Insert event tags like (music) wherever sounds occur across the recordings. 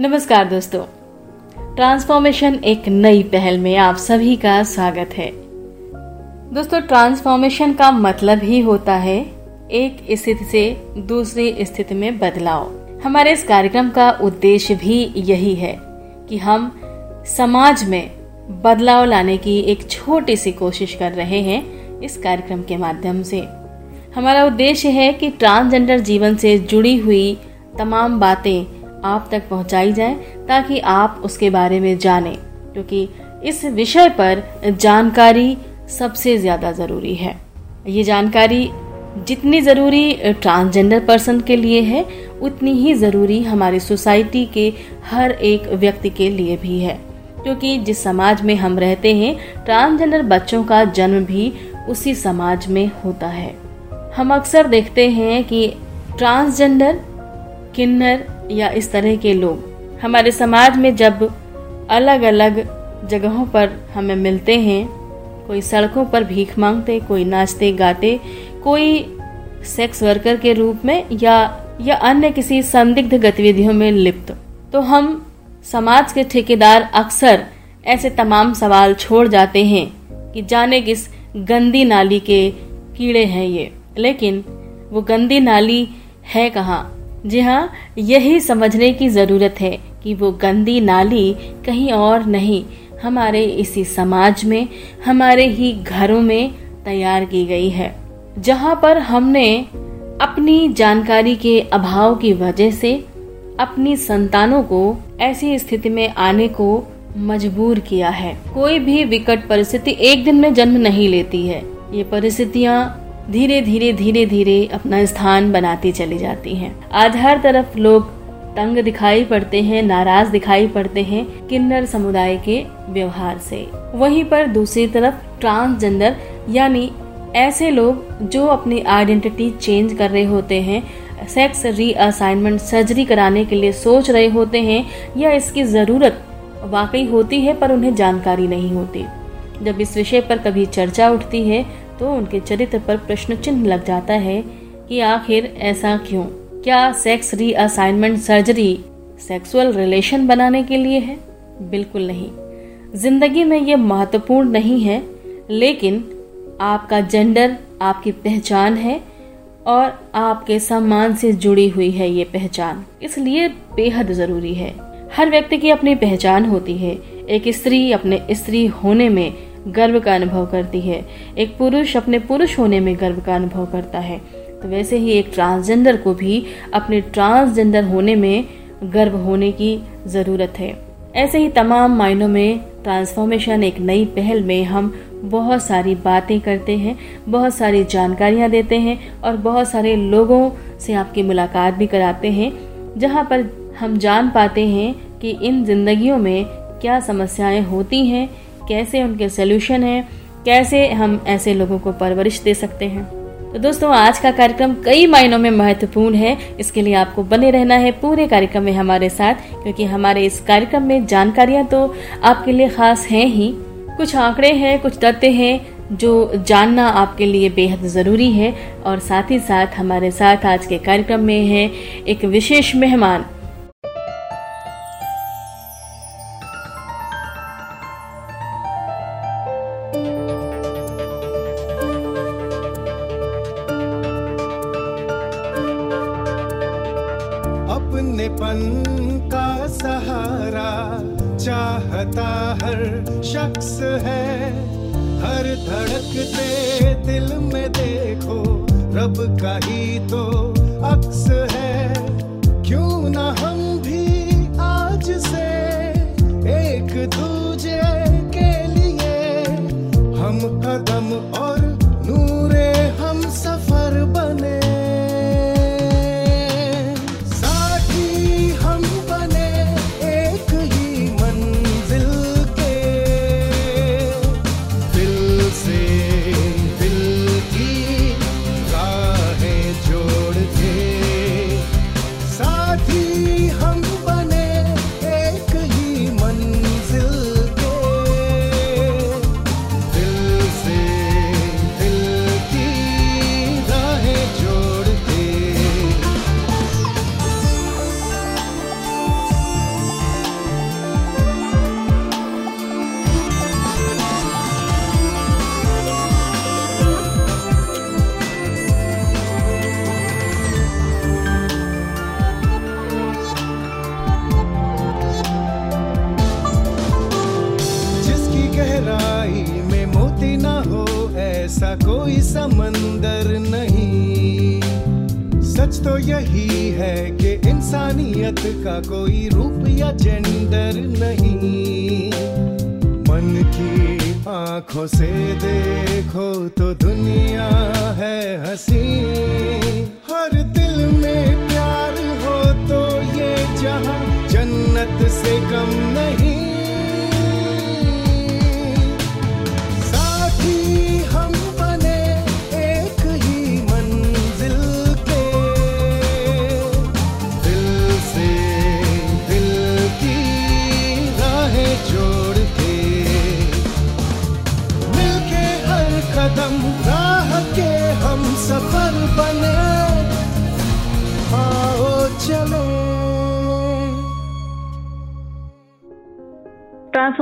नमस्कार दोस्तों। ट्रांसफॉर्मेशन एक नई पहल में आप सभी का स्वागत है। दोस्तों, ट्रांसफॉर्मेशन का मतलब ही होता है एक स्थिति से दूसरी स्थिति में बदलाव। हमारे इस कार्यक्रम का उद्देश्य भी यही है कि हम समाज में बदलाव लाने की एक छोटी सी कोशिश कर रहे हैं इस कार्यक्रम के माध्यम से। हमारा उद्देश्य है कि ट्रांसजेंडर जीवन से जुड़ी हुई तमाम बातें आप तक पहुंचाई जाए ताकि आप उसके बारे में जाने, क्योंकि इस विषय पर जानकारी सबसे ज़्यादा ज़रूरी है। ये जानकारी जितनी ज़रूरी ट्रांसजेंडर पर्सन के लिए है, उतनी ही ज़रूरी हमारी सोसाइटी के हर एक व्यक्ति के लिए भी है। क्योंकि जिस समाज में हम रहते हैं, ट्रांसजेंडर बच्चों का जन्म भी उसी समाज में होता है। हम अक्सर देखते हैं कि ट्रांसजेंडर, किन्नर या इस तरह के लोग। हमारे समाज में जब अलग अलग जगहों पर हमें मिलते हैं, कोई सड़कों पर भीख मांगते, कोई नाचते, गाते, कोई सेक्स वर्कर के रूप में या या अन्य किसी संदिग्ध गतिविधियों में लिप्त तो हम समाज के ठेकेदार अक्सर ऐसे तमाम सवाल छोड़ जाते हैं कि जाने किस गंदी नाली के कीड़े हैं ये। लेकिन वो गंदी नाली है कहाँ? जी हाँ यही समझने की ज़रूरत है कि वो गंदी नाली कहीं और नहीं, हमारे इसी समाज में, हमारे ही घरों में तैयार की गई है। जहाँ पर हमने अपनी जानकारी के अभाव की वजह से अपनी संतानों को ऐसी स्थिति में आने को मजबूर किया है। कोई भी विकट परिस्थिति एक दिन में जन्म नहीं लेती है। ये परिस्थितियाँ धीरे धीरे धीरे धीरे अपना स्थान बनाती चली जाती हैं। आज हर तरफ़ लोग तंग दिखाई पड़ते हैं, नाराज़ दिखाई पड़ते हैं किन्नर समुदाय के व्यवहार से। वहीं पर दूसरी तरफ़ ट्रांसजेंडर, यानी ऐसे लोग जो अपनी आइडेंटिटी चेंज कर रहे होते हैं, सेक्स रीअसाइनमेंट सर्जरी कराने के लिए सोच रहे होते हैं या इसकी ज़रूरत वाकई होती है पर उन्हें जानकारी नहीं होती। जब इस विषय पर कभी चर्चा उठती है तो उनके चरित्र पर प्रश्न चिन्ह लग जाता है कि आखिर ऐसा क्यों? क्या sex reassignment surgery sexual relation बनाने के लिए है? बिल्कुल नहीं। ज़िंदगी में ये महत्वपूर्ण नहीं है, लेकिन आपका जेंडर आपकी पहचान है और आपके सम्मान से जुड़ी हुई है ये पहचान। इसलिए बेहद ज़रूरी है। हर व्यक्ति की अपनी पहचान होती है। एक स्त्री अपने स्त्री होने में गर्व का अनुभव करती है। एक पुरुष अपने पुरुष होने में गर्व का अनुभव करता है। तो वैसे ही एक ट्रांसजेंडर को भी अपने ट्रांसजेंडर होने में गर्व होने की ज़रूरत है। ऐसे ही तमाम मायनों में ट्रांसफॉर्मेशन एक नई पहल में हम बहुत सारी बातें करते हैं, बहुत सारी जानकारियाँ देते हैं और बहुत सारे लोगों से आपकी मुलाकात भी कराते हैं, जहाँ पर हम जान पाते हैं कि इन जिंदगियों में क्या समस्याएँ होती हैं कैसे उनके सोल्यूशन है, कैसे हम ऐसे लोगों को परवरिश दे सकते हैं। तो दोस्तों, आज का कार्यक्रम कई मायनों में महत्वपूर्ण है। इसके लिए आपको बने रहना है पूरे कार्यक्रम में हमारे साथ, क्योंकि हमारे इस कार्यक्रम में जानकारियाँ तो आपके लिए खास हैं ही। कुछ आंकड़े हैं, कुछ तथ्य हैं, जो जानना आपके लिए बेहद ज़रूरी है। और साथ ही साथ हमारे साथ आज के कार्यक्रम में है एक विशेष मेहमान।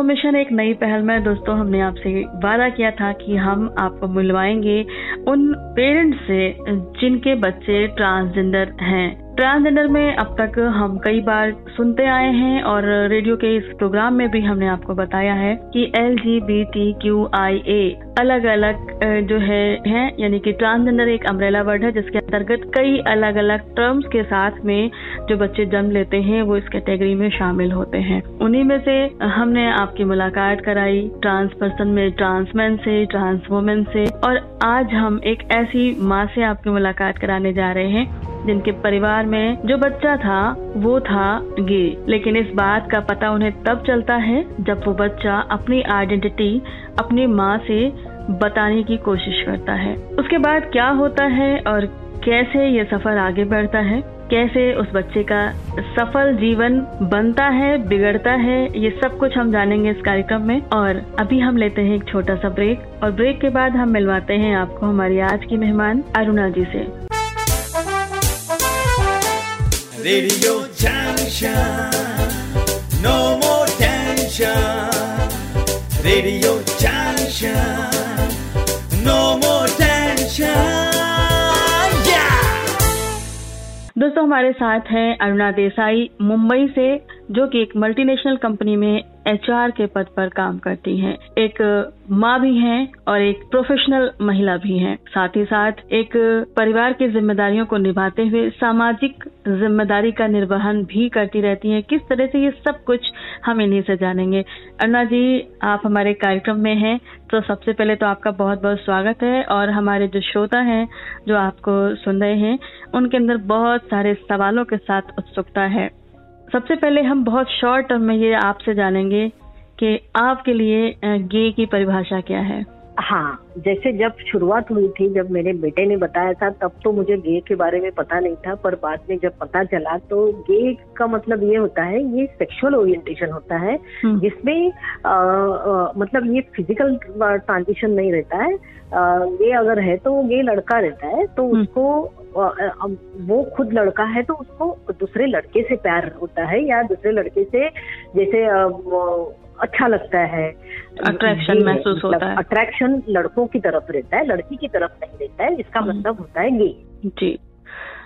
ट्रांसफॉर्मेशन एक नई पहल में दोस्तों हमने आपसे वादा किया था कि हम आपको मिलवाएँगे उन पेरेंट्स से जिनके बच्चे ट्रांसजेंडर हैं। ट्रांसजेंडर में अब तक हम कई बार सुनते आए हैं और रेडियो के इस प्रोग्राम में भी हमने आपको बताया है कि L G B T Q I A अलग अलग जो है, हैं, यानी कि ट्रांसजेंडर एक अम्ब्रेला वर्ड है, जिसके अंतर्गत कई अलग अलग टर्म्स के साथ में जो बच्चे जन्म लेते हैं, वो इस कैटेगरी में शामिल होते हैं। उन्हीं में से हमने आपकी मुलाकात कराई ट्रांस पर्सन में ट्रांसमैन से ट्रांस वुमेन से, और आज हम एक ऐसी माँ से आपकी मुलाकात कराने जा रहे हैं। जिनके परिवार में जो बच्चा था, वो था गे। लेकिन इस बात का पता उन्हें तब चलता है जब वो बच्चा अपनी आइडेंटिटी अपनी माँ से बताने की कोशिश करता है। उसके बाद क्या होता है और कैसे ये सफ़र आगे बढ़ता है? कैसे उस बच्चे का सफल जीवन बनता है, बिगड़ता है, ये सब कुछ हम जानेंगे इस कार्यक्रम में। और अभी हम लेते हैं एक छोटा सा ब्रेक और ब्रेक के बाद हम मिलवाते हैं आपको हमारी आज की मेहमान अरुणा जी से। Radio Junction. No more tension. Radio Junction. No more tension. दोस्तों हमारे साथ हैं अरुणा देसाई मुंबई से जो कि एक मल्टीनेशनल कंपनी में एचआर के पद पर काम करती हैं। एक माँ भी हैं और एक प्रोफेशनल महिला भी हैं। साथ ही साथ एक परिवार की जिम्मेदारियों को निभाते हुए सामाजिक ज़िम्मेदारी का निर्वहन भी करती रहती हैं। किस तरह से ये सब कुछ हम इन्हीं से जानेंगे? अन्ना जी, आप हमारे कार्यक्रम में हैं तो सबसे पहले तो आपका बहुत बहुत स्वागत है और हमारे जो श्रोता हैं, जो आपको सुन रहे हैं, उनके अंदर बहुत सारे सवालों के साथ उत्सुकता है। सबसे पहले हम बहुत शॉर्ट टर्म में ये आपसे जानेंगे कि आपके लिए गे की परिभाषा क्या है हाँ जैसे जब शुरुआत हुई थी जब मेरे बेटे ने बताया था तब तो मुझे गे के बारे में पता नहीं था पर बाद में जब पता चला तो गे का मतलब ये होता है ये सेक्सुअल ओरिएंटेशन होता है हम्म। जिसमें मतलब ये फ़िज़िकल ट्रांजिशन नहीं रहता है आ, गे अगर है तो वो गे लड़का रहता है तो हम्म। उसको वो खुद लड़का है तो उसको दूसरे लड़के से प्यार होता है या दूसरे लड़के से जैसे अच्छा लगता है। अट्रैक्शन महसूस होता है। अट्रैक्शन लड़कों की तरफ़ रहता है लड़की की तरफ़ नहीं रहता है इसका हम्म। मतलब होता है गे जी।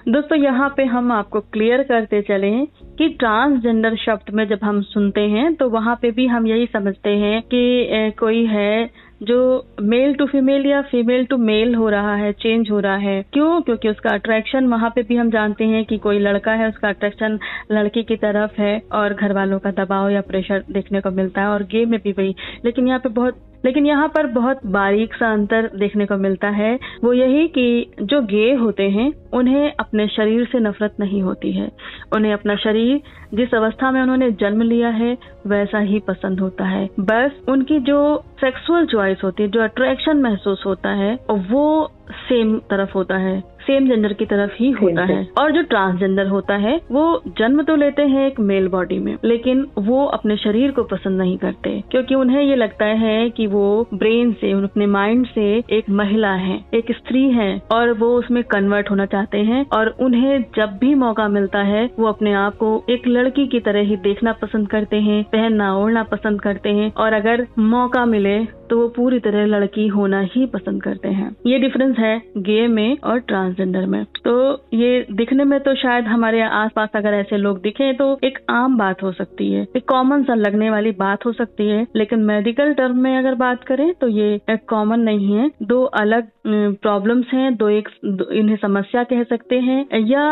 दोस्तों यहाँ पे हम आपको क्लियर करते चले कि ट्रांसजेंडर शब्द में जब हम सुनते हैं तो वहाँ पे भी हम यही समझते हैं कि कोई है जो मेल टू फीमेल या फीमेल टू मेल हो रहा है चेंज हो रहा है, क्यों? क्योंकि उसका अट्रैक्शन वहाँ पे भी हम जानते हैं कि कोई लड़का है, उसका अट्रैक्शन लड़की की तरफ़ है और घर वालों का दबाव या प्रेशर देखने को मिलता है और गे में भी वही। लेकिन यहाँ पे बहुत लेकिन यहाँ पर बहुत बारीक सा अंतर देखने को मिलता है। वो यही कि जो गे होते हैं, उन्हें अपने शरीर से नफरत नहीं होती है। उन्हें अपना शरीर, जिस अवस्था में उन्होंने जन्म लिया है, वैसा ही पसंद होता है। बस उनकी जो सेक्सुअल चॉइस होती है, जो अट्रैक्शन महसूस होता है, वो सेम तरफ़ होता है। सेम जेंडर की तरफ़ ही होता है। और जो ट्रांसजेंडर होता है वो जन्म तो लेते हैं एक मेल बॉडी में लेकिन वो अपने शरीर को पसंद नहीं करते क्योंकि उन्हें ये लगता है कि वो ब्रेन से अपने माइंड से एक महिला है एक स्त्री है और वो उसमें कन्वर्ट होना चाहते हैं और उन्हें जब भी मौका मिलता है वो अपने आप को एक लड़की की तरह ही देखना पसंद करते हैं पहनना ओढ़ना पसंद करते हैं और अगर मौका मिले तो वो पूरी तरह लड़की होना ही पसंद करते हैं। ये डिफरेंस है गे में और ट्रांसजेंडर में। तो ये दिखने में तो शायद हमारे आसपास अगर ऐसे लोग दिखे तो एक आम बात हो सकती है, एक कॉमन सा लगने वाली बात हो सकती है। लेकिन मेडिकल टर्म में अगर बात करें तो ये कॉमन नहीं है, दो अलग प्रॉब्लम्स हैं, दो एक इन्हें समस्या कह सकते हैं, या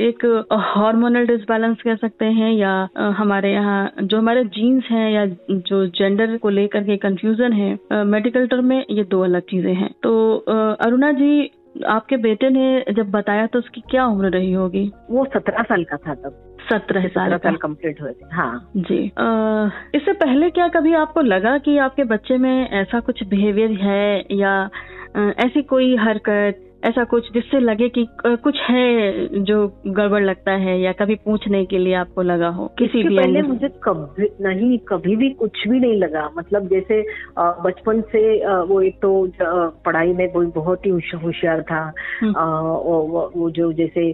एक हार्मोनल डिसबैलेंस कह सकते हैं, या हमारे यहाँ जो हमारे जीन्स हैं, या जो जेंडर को लेकर के कंफ्यूजन है मेडिकल टर्म में ये दो अलग चीज़ें हैं। तो अरुणा जी, आपके बेटे ने जब बताया तो उसकी क्या उम्र रही होगी? वो सत्रह साल का था तब। सत्रह साल साल कंप्लीट हुए थे हाँ। जी। आ, इससे पहले क्या कभी आपको लगा कि आपके बच्चे में ऐसा कुछ बिहेवियर है या ऐसी कोई हरकत ऐसा कुछ जिससे लगे कि कुछ है जो गड़बड़ लगता है या कभी पूछने के लिए आपको लगा हो किसी भी पहले मुझे कभी नहीं कभी भी कुछ भी नहीं लगा मतलब जैसे बचपन से वो एक तो पढ़ाई में कोई बहुत ही होशियार था हम्म। वो जो जैसे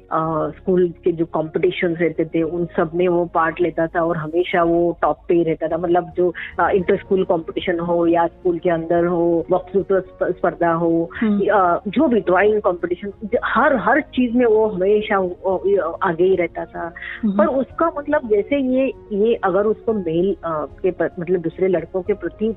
स्कूल के जो कॉम्पिटिशन रहते थे उन सब में वो पार्ट लेता था और हमेशा वो टॉप पे ही रहता था मतलब जो इंटर स्कूल कॉम्पिटिशन हो या स्कूल के अंदर हो वक्तृत्व स्पर्धा हो हम्म। जो भी ड्राइंग कंपटीशन हर हर चीज़ में वो हमेशा आगे ही रहता था। पर उसका मतलब जैसे ये ये अगर उसको मेल के मतलब दूसरे लड़कों के प्रति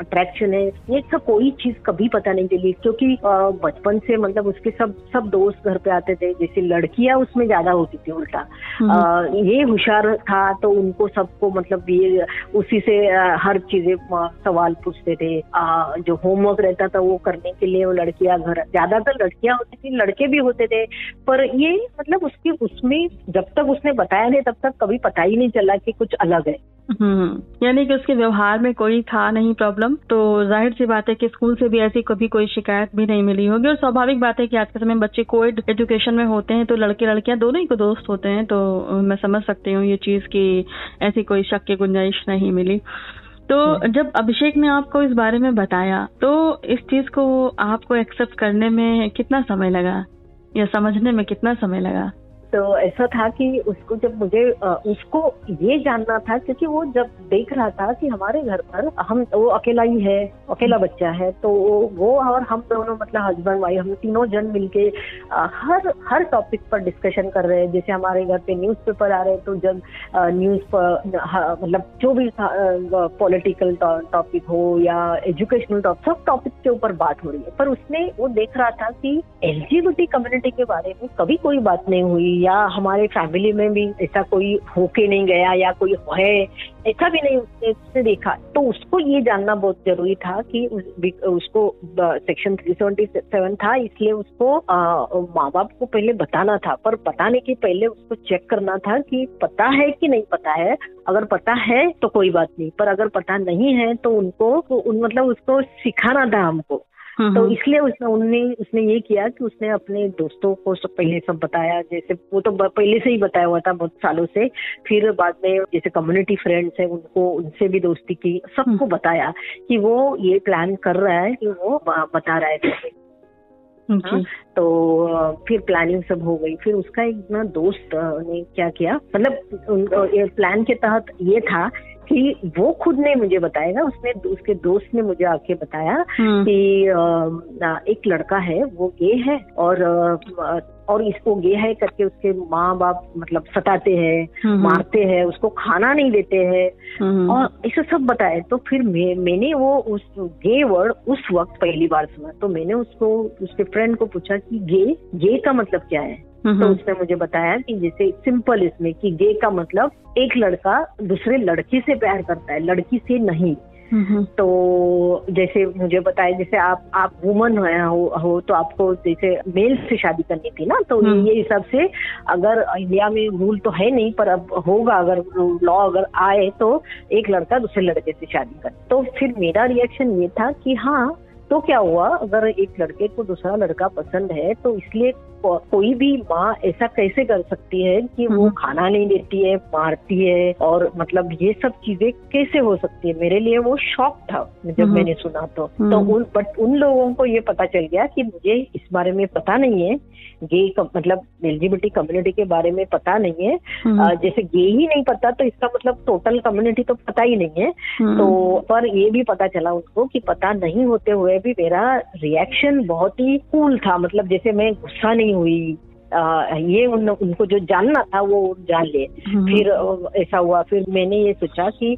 अट्रैक्शन है ये सब कोई चीज़ कभी पता नहीं चली क्योंकि बचपन से मतलब उसके सब सब दोस्त घर पे आते थे जैसे लड़कियाँ उसमें ज़्यादा होती थी उल्टा हम्म। ये होशियार था तो उनको सबको मतलब ये उसी से हर चीज़ें सवाल पूछते थे जो होमवर्क रहता था वो करने के लिए वो लड़कियाँ घर ज़्यादातर लड़कियाँ होती थी, लड़के भी होते थे। पर ये मतलब उसकी, उसमें जब तक उसने बताया नहीं, तब तक कभी पता ही नहीं चला कि कुछ अलग है। हम्म। यानी कि उसके व्यवहार में कोई था नहीं प्रॉब्लम तो ज़ाहिर सी बात है कि स्कूल से भी ऐसी कभी कोई शिकायत भी नहीं मिली होगी। और स्वाभाविक बात है कि आज के समय बच्चे कोविड एजुकेशन में होते हैं तो लड़के लड़कियाँ दोनों ही को दोस्त होते हैं। तो मैं समझ सकती हूँ ये चीज़ की ऐसी कोई शक की गुंजाइश नहीं मिली। तो जब अभिषेक ने आपको इस बारे में बताया तो इस चीज़ को आपको एक्सेप्ट करने में कितना समय लगा? या समझने में कितना समय लगा? तो ऐसा था कि उसको जब मुझे उसको ये जानना था क्योंकि वो जब देख रहा था कि हमारे घर पर हम वो अकेला ही है अकेला बच्चा है तो वो और हम दोनों मतलब हस्बैंड वाइफ हम तीनों जन मिलके हर हर टॉपिक पर डिस्कशन कर रहे हैं। जैसे हमारे घर पे न्यूज़ पेपर आ रहे हैं तो जब न्यूज़ पर मतलब जो भी पॉलिटिकल टॉपिक हो या एजुकेशनल टॉपिक सब टॉपिक के ऊपर बात हो रही है। पर उसने वो देख रहा था कि एल कम्युनिटी के बारे में कभी कोई बात नहीं हुई या हमारे फैमिली में भी ऐसा कोई होके नहीं गया या कोई है ऐसा भी नहीं उसने उसने देखा। तो उसको ये जानना बहुत ज़रूरी था कि उस, उसको सेक्शन 377 था इसलिए उसको माँ बाप को पहले बताना था। पर बताने के पहले उसको चेक करना था कि पता है कि नहीं पता है। अगर पता है तो कोई बात नहीं। पर अगर पता नहीं है तो उनको उन मतलब उसको सिखाना था हमको। तो। इसलिए उसने उन्होंने उसने ये किया कि उसने अपने दोस्तों को सब पहले सब बताया जैसे वो तो पहले से ही बताया हुआ था बहुत सालों से। फिर बाद में जैसे कम्युनिटी फ्रेंड्स है उनको उनसे भी दोस्ती की सबको हम्म। बताया कि वो ये प्लान कर रहा है कि वो बता रहा है हाँ, तो फिर प्लानिंग सब हो गई। फिर उसका एक ना दोस्त ने क्या किया? मतलब प्लान के तहत ये था कि वो खुद ने मुझे बताया ना उसने उसके दोस्त ने मुझे आके बताया हम्म। कि एक लड़का है वो गे है और और इसको गे है करके उसके माँ बाप मतलब सताते हैं हम्म। मारते हैं उसको खाना नहीं देते हैं। हम्म। और इसे सब बताए तो फिर मैं, मैंने वो उस गे वर्ड उस वक्त पहली बार सुना। तो मैंने उसको उसके फ्रेंड को पूछा कि गे गे का मतलब क्या है? तो उसने मुझे बताया कि जैसे सिंपल इसमें कि गे का मतलब एक लड़का दूसरे लड़की से प्यार करता है लड़की से नहीं। तो जैसे मुझे बताया जैसे आप आप वुमन हो, हो तो आपको जैसे मेल से शादी करनी थी ना तो ये हिसाब से अगर इंडिया में रूल तो है नहीं पर अब होगा अगर लॉ अगर आए तो एक लड़का दूसरे लड़के से शादी कर। तो फिर मेरा रिएक्शन ये था कि हाँ तो क्या हुआ अगर एक लड़के को दूसरा लड़का पसंद है तो इसलिए कोई भी माँ ऐसा कैसे कर सकती है कि वो हम्म। खाना नहीं देती है मारती है और मतलब ये सब चीज़ें कैसे हो सकती है? मेरे लिए वो शॉक था जब हम्म। मैंने सुना तो। तो हम्म। उन बट उन लोगों को ये पता चल गया कि मुझे इस बारे में पता नहीं है। गे मतलब एलजीबीटी कम्युनिटी के बारे में पता नहीं है। जैसे गे ही नहीं पता तो इसका मतलब टोटल कम्युनिटी तो पता ही नहीं है। तो पर ये भी पता चला उनको कि पता नहीं होते हुए भी मेरा रिएक्शन बहुत ही कूल था। मतलब जैसे मैं गुस्सा नहीं हुई आ, ये उन, उनको जो जानना था वो जान ले हम्म। फिर ऐसा हुआ फिर मैंने ये सोचा कि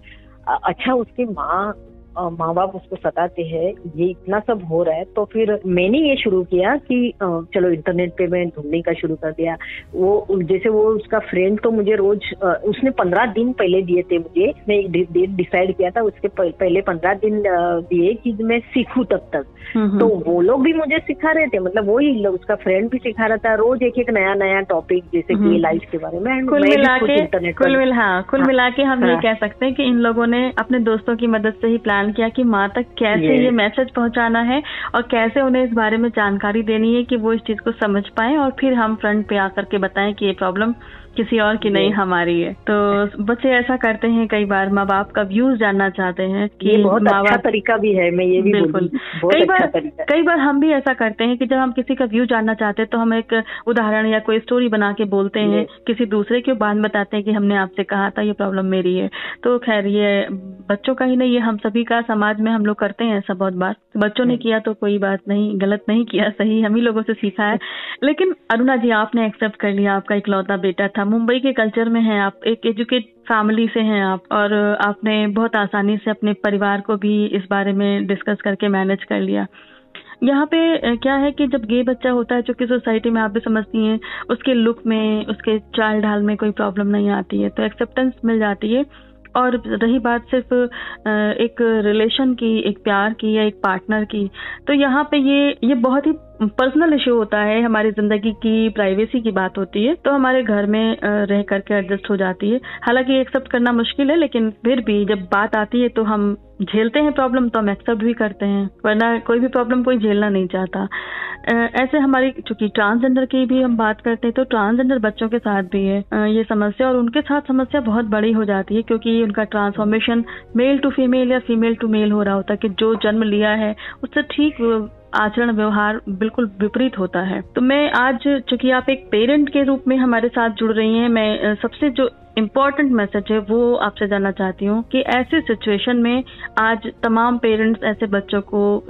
अच्छा उसकी माँ माँ बाप उसको सताते हैं ये इतना सब हो रहा है तो फिर मैंने ये शुरू किया कि चलो इंटरनेट पे मैं ढूँढने का शुरू कर दिया वो जैसे वो उसका फ्रेंड तो मुझे रोज उसने पंद्रह दिन पहले दिए थे मुझे मैं डेट डिसाइड किया था उसके पहले पंद्रह दिन दिए कि मैं सीखू तब तक हम्म, हम्म। तो वो लोग भी मुझे सिखा रहे थे मतलब वही उसका फ्रेंड भी सिखा रहा था रोज एक एक नया नया टॉपिक जैसे कि लाइफ हम्म। के बारे में कुल मिला के कुल मिला हाँ कुल हाँ। मिला के हम ये हाँ। कह सकते हैं कि इन लोगों ने अपने दोस्तों की मदद से ही प्लान किया कि माँ तक कैसे ये मैसेज पहुंचाना है और कैसे उन्हें इस बारे में जानकारी देनी है कि वो इस चीज़ को समझ पाए और फिर हम फ्रंट पे आकर के बताएँ कि ये प्रॉब्लम किसी और की नहीं हमारी है। तो बच्चे ऐसा करते हैं कई बार माँ बाप का व्यूज़ जानना चाहते हैं कि बहुत अच्छा तरीका भी है मैं ये भी बिल्कुल। कई अच्छा बार कई बार हम भी ऐसा करते हैं कि जब हम किसी का व्यू जानना चाहते हैं तो हम एक उदाहरण या कोई स्टोरी बना के बोलते हैं किसी दूसरे के बाद बताते हैं कि हमने आपसे कहा था ये प्रॉब्लम मेरी है। तो खैर ये बच्चों का ही नहीं ये हम सभी का समाज में हम लोग करते हैं ऐसा बहुत बार। बच्चों ने किया तो कोई बात नहीं गलत नहीं किया सही हम ही लोगों से सीखा है। लेकिन अरुणा जी आपने एक्सेप्ट कर लिया आपका इकलौता बेटा था मुंबई के कल्चर में है आप, एक एजुकेट फैमिली से हैं आप, और आपने बहुत आसानी से अपने परिवार को भी इस बारे में डिस्कस करके मैनेज कर लिया। यहाँ पे क्या है कि जब गे बच्चा होता है जो कि सोसाइटी में आप भी समझती हैं, उसके लुक में, उसके चाल ढाल में कोई प्रॉब्लम नहीं आती है तो एक्सेप्टेंस मिल जाती है। और रही बात सिर्फ़ एक रिलेशन की, एक प्यार की या एक पार्टनर की तो यहाँ पे ये ये बहुत ही पर्सनल इशू होता है, हमारी ज़िंदगी की प्राइवेसी की बात होती है तो हमारे घर में रह करके एडजस्ट हो जाती है। हालाँकि एक्सेप्ट करना मुश्किल है, लेकिन फिर भी जब बात आती है तो हम झेलते हैं प्रॉब्लम तो हम एक्सेप्ट भी करते हैं, वरना कोई भी प्रॉब्लम कोई झेलना नहीं चाहता। ऐसे हमारी, चूँकि ट्रांसजेंडर की भी हम बात करते हैं तो ट्रांसजेंडर बच्चों के साथ भी है। ये समस्या और उनके साथ समस्या बहुत बड़ी हो जाती है, क्योंकि उनका ट्रांसफॉर्मेशन मेल टू फीमेल या फीमेल टू मेल हो रहा होता है कि जो जन्म लिया है, उससे ठीक आचरण व्यवहार बिल्कुल विपरीत होता है। तो मैं आज चूँकि आप एक पेरेंट के रूप में हमारे साथ जुड़ रही हैं, मैं सबसे जो इम्पोर्टेंट मैसेज है, वो आपसे जानना चाहती हूँ कि ऐसे सिचुएशन में आज तमाम पेरेंट्स ऐसे बच्चों को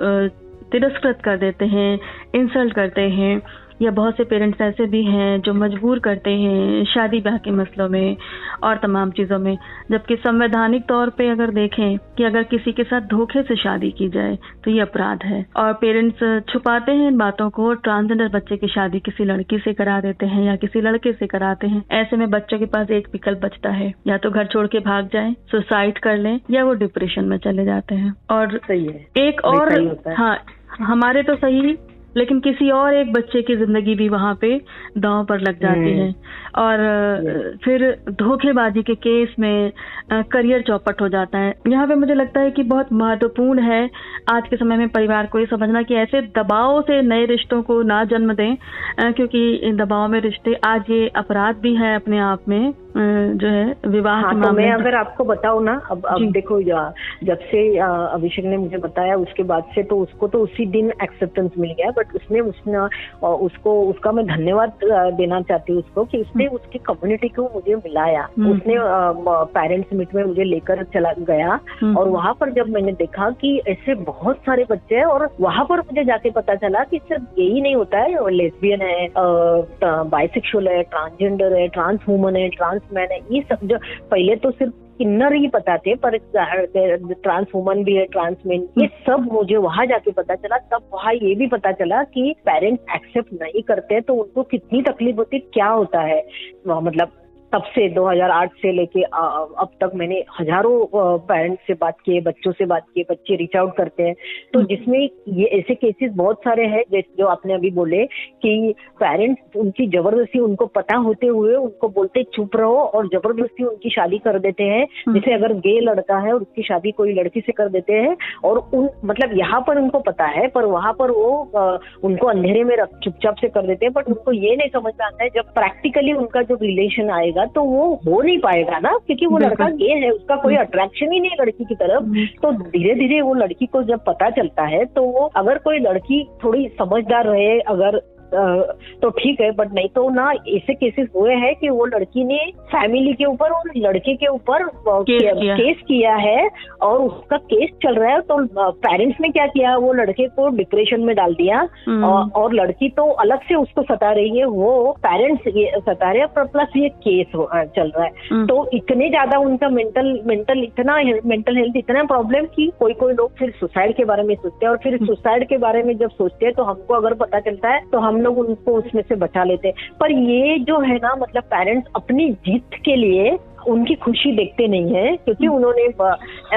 तिरस्कृत कर देते हैं इंसल्ट करते हैं या बहुत से पेरेंट्स ऐसे भी हैं जो मजबूर करते हैं शादी ब्याह के मसलों में और तमाम चीज़ों में। जबकि संवैधानिक तौर पे अगर देखें कि अगर किसी के साथ धोखे से शादी की जाए तो ये अपराध है। और पेरेंट्स छुपाते हैं इन बातों को ट्रांसजेंडर बच्चे की शादी किसी लड़की से करा देते हैं या किसी लड़के से कराते हैं। ऐसे में बच्चों के पास एक विकल्प बचता है। या तो घर छोड़ के भाग जाए सुसाइड कर लें या वो डिप्रेशन में चले जाते हैं। और सही है। एक और हाँ हमारे तो सही लेकिन किसी और एक बच्चे की ज़िंदगी भी वहाँ पे दांव पर लग जाती हम्म। है। और फिर धोखेबाजी के केस में करियर चौपट हो जाता है। यहाँ पे मुझे लगता है कि बहुत महत्वपूर्ण है आज के समय में परिवार को ये समझना कि ऐसे दबाव से नए रिश्तों को ना जन्म दें क्योंकि इन दबाव में रिश्ते आज ये अपराध भी है अपने आप में। जो है विवाह हाँ, तो मैं अगर आपको बताऊँ ना अब अब देखो जब से अभिषेक ने मुझे बताया उसके बाद से तो उसको तो उसी दिन एक्सेप्टेंस मिल गया बट उसने उसने उसको उसका मैं धन्यवाद देना चाहती हूँ उसको कि उसने हम्म। उसकी कम्युनिटी को मुझे मिलाया हम्म। उसने पेरेंट्स मीट में मुझे लेकर चला गया हम्म। और वहाँ पर जब मैंने देखा कि ऐसे बहुत सारे बच्चे हैं और वहाँ पर मुझे जाके पता चला कि सिर्फ़ यही नहीं होता है लेस्बियन है बाइसेक्सुअल है ट्रांसजेंडर है ट्रांस वुमन है ट्रांस मैंने ये सब जो पहले तो सिर्फ़ किन्नर ही पता थे पर ट्रांस वुमन भी है ट्रांस मैन ये सब मुझे वहाँ जाके पता चला। तब वहाँ ये भी पता चला कि पेरेंट्स एक्सेप्ट नहीं करते तो उनको कितनी तकलीफ़ होती क्या होता है? मतलब तब से 2008 से लेके अब तक मैंने हज़ारों पेरेंट्स से बात किए बच्चों से बात किए बच्चे रीच आउट करते हैं तो हम्म। जिसमें ये ऐसे केसेस बहुत सारे हैं जो आपने अभी बोले कि पेरेंट्स उनकी ज़बरदस्ती उनको पता होते हुए उनको बोलते चुप रहो और ज़बरदस्ती उनकी शादी कर देते हैं हम्म। जैसे अगर गे लड़का है और उसकी शादी कोई लड़की से कर देते हैं और उन मतलब यहाँ पर उनको पता है पर वहाँ पर वो उनको अंधेरे में चुपचाप से कर देते हैं बट उनको ये नहीं समझ में आता है जब प्रैक्टिकली उनका जो रिलेशन आएगा तो वो हो नहीं पाएगा ना क्योंकि वो लड़का गे है उसका कोई अट्रैक्शन हम्म। ही नहीं है लड़की की तरफ़ हम्म। तो धीरे धीरे वो लड़की को जब पता चलता है तो वो अगर कोई लड़की थोड़ी समझदार रहे अगर तो ठीक है बट नहीं तो ना ऐसे केसेस हुए हैं कि वो लड़की ने फैमिली के ऊपर और लड़के के ऊपर केस किया।, केस किया है और उसका केस चल रहा है तो पेरेंट्स ने क्या किया वो लड़के को डिप्रेशन में डाल दिया हम्म। और लड़की तो अलग से उसको सता रही है वो पेरेंट्स सता रहे हैं प्लस ये केस चल रहा है हम्म। तो इतने ज़्यादा उनका मेंटल मेंटल इतना मेंटल हेल्थ इतना प्रॉब्लम की कोई कोई लोग फिर सुसाइड के बारे में सोचते हैं और फिर सुसाइड हम्म। के बारे में जब सोचते हैं तो हमको अगर पता चलता है तो हम लोग उनको उसमें से बचा लेते हैं। पर ये जो है ना मतलब पेरेंट्स अपनी जीत के लिए उनकी खुशी देखते नहीं है क्योंकि हम्म। उन्होंने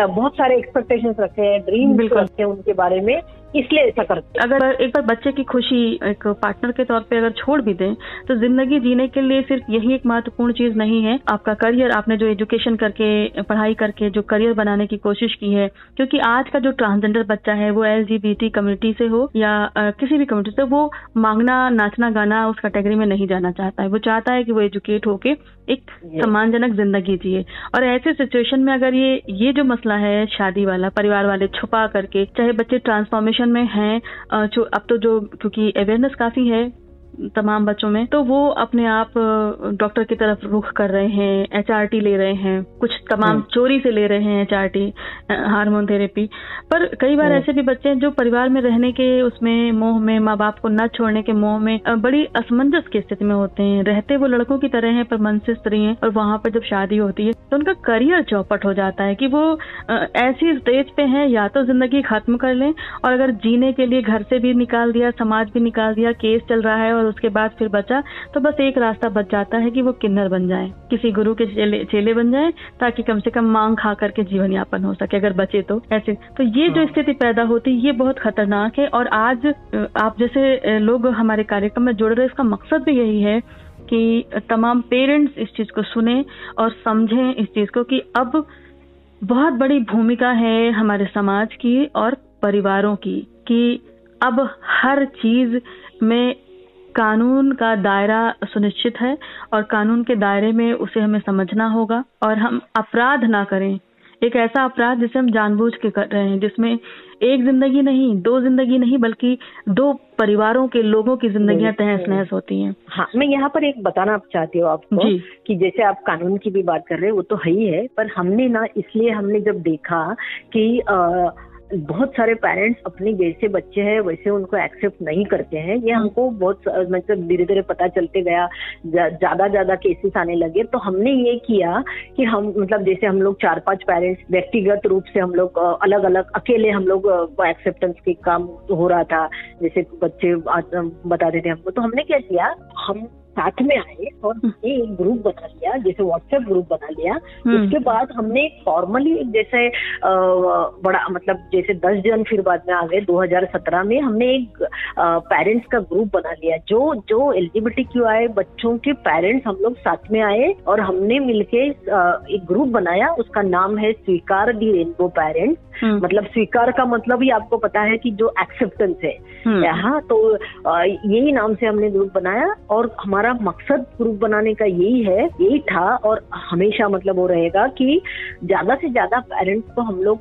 बहुत सारे एक्सपेक्टेशंस रखे हैं ड्रीम्स रखे हैं उनके बारे में। इसलिए ऐसा करते अगर एक बार बच्चे की खुशी एक पार्टनर के तौर पे अगर छोड़ भी दें तो ज़िंदगी जीने के लिए सिर्फ़ यही एक महत्वपूर्ण चीज़ नहीं है। आपका करियर आपने जो एजुकेशन करके पढ़ाई करके जो करियर बनाने की कोशिश की है क्योंकि आज का जो ट्रांसजेंडर बच्चा है वो एलजीबीटी कम्युनिटी से हो या किसी भी कम्युनिटी से वो मांगना नाचना गाना उस कैटेगरी में नहीं जाना चाहता है। वो चाहता है कि वो एजुकेट होके एक सम्मानजनक ज़िंदगी जिए। और ऐसे सिचुएशन में अगर ये ये जो मसला है शादी वाला परिवार वाले छुपा करके चाहे बच्चे ट्रांसफॉर्मेशन में हैं जो अब तो जो क्योंकि अवेयरनेस काफ़ी है तमाम बच्चों में तो वो अपने आप डॉक्टर की तरफ़ रुख कर रहे हैं HRT ले रहे हैं कुछ तमाम हम्म। चोरी से ले रहे हैं एच हार्मोन थेरेपी पर कई बार हम्म। ऐसे भी बच्चे हैं जो परिवार में रहने के उसमें मोह में माँ बाप को न छोड़ने के मोह में बड़ी असमंजस की स्थिति में होते हैं रहते वो लड़कों की तरह हैं पर मन से स्त्री हैं और वहाँ पर जब शादी होती है तो उनका करियर चौपट हो जाता है कि वो ऐसी स्टेज पे है या तो ज़िंदगी खत्म कर लें और अगर जीने के लिए घर से भी निकाल दिया समाज भी निकाल दिया केस चल रहा है और उसके बाद फिर बचा तो बस एक रास्ता बच जाता है कि वो किन्नर बन जाए किसी गुरु के चेले चेले बन जाए ताकि कम से कम मांग खा करके जीवन यापन हो सके अगर बचे तो ऐसे तो ये जो हाँ। स्थिति पैदा होती है ये बहुत खतरनाक है और आज आप जैसे लोग हमारे कार्यक्रम में जुड़ रहे इसका मकसद भी यही है कि तमाम पेरेंट्स इस चीज़ को सुने और समझें इस चीज़ को कि अब बहुत बड़ी भूमिका है हमारे समाज की और परिवारों की कि अब हर चीज़ में कानून का दायरा सुनिश्चित है और कानून के दायरे में उसे हमें समझना होगा और हम अपराध ना करें। एक ऐसा अपराध जिसे हम जानबूझ के कर रहे हैं जिसमें एक ज़िंदगी नहीं दो ज़िंदगी नहीं बल्कि दो परिवारों के लोगों की जिंदगियाँ तहस नहस होती हैं। हाँ मैं यहाँ पर एक बताना आप चाहती हूँ आपको कि जैसे आप कानून की भी बात कर रहे हैं वो तो है ही है पर हमने ना इसलिए हमने जब देखा कि आ, बहुत सारे पेरेंट्स अपने जैसे बच्चे हैं वैसे उनको एक्सेप्ट नहीं करते हैं। ये हाँ। हमको बहुत मतलब धीरे धीरे पता चलते गया ज़्यादा ज़्यादा केसेस आने लगे। तो हमने ये किया कि हम मतलब जैसे हम लोग चार पाँच पेरेंट्स व्यक्तिगत रूप से हम लोग अलग अलग अकेले हम लोग एक्सेप्टेंस के काम हो रहा था। जैसे बच्चे बताते थे हमको। तो हमने क्या किया हम साथ में आए और हम्म। हमने एक ग्रुप बना लिया जैसे व्हाट्सएप ग्रुप बना लिया हम्म। उसके बाद हमने फॉर्मली जैसे बड़ा मतलब जैसे दस जन फिर बाद में आ गए 2017 में हमने एक पेरेंट्स का ग्रुप बना लिया जो जो एलिजिबिलिटी क्यू आए बच्चों के पेरेंट्स हम लोग साथ में आए और हमने मिलके एक ग्रुप बनाया उसका नाम है स्वीकार दी रेनबो पेरेंट्स। मतलब स्वीकार का मतलब ही आपको पता है कि जो एक्सेप्टेंस है। हाँ तो यही नाम से हमने ग्रुप बनाया और हमारा मकसद ग्रुप बनाने का यही है यही था और हमेशा मतलब वो रहेगा कि ज़्यादा से ज़्यादा पेरेंट्स को हम लोग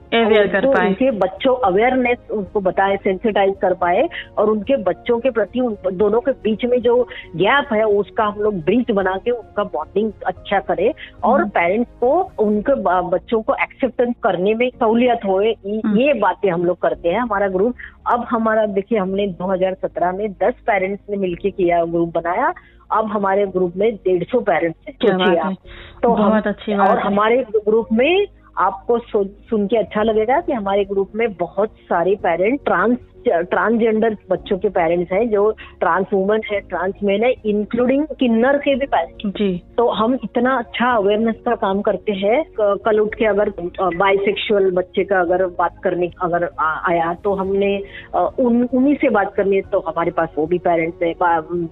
उनके बच्चों अवेयरनेस उनको बताए सेंसिटाइज कर पाए और उनके बच्चों के प्रति उन दोनों के बीच में जो गैप है उसका हम लोग ब्रिज बना के उनका बॉन्डिंग अच्छा करे और पेरेंट्स हम्म। को उनके बच्चों को एक्सेप्टेंस करने में सहूलियत हो हम्म। ये बातें हम लोग करते हैं हमारा ग्रुप अब हमारा देखिए हमने 2017 में 10 पेरेंट्स ने मिलकर किया ग्रुप बनाया अब हमारे ग्रुप में डेढ़ सौ पेरेंट्स हैं तो बहुत अच्छी और हमारे ग्रुप में आपको सुन के अच्छा लगेगा कि हमारे ग्रुप में बहुत सारे पेरेंट ट्रांस ट्रांसजेंडर बच्चों के पेरेंट्स हैं जो ट्रांस वुमन है ट्रांस मैन है इंक्लूडिंग किन्नर के भी पेरेंट्स जी। तो हम इतना अच्छा अवेयरनेस का काम करते हैं कल उठ के अगर बाइसेक्सुअल बच्चे का अगर बात करने अगर आया तो हमने उन उन्हीं से बात करनी है तो हमारे पास वो भी पेरेंट्स है।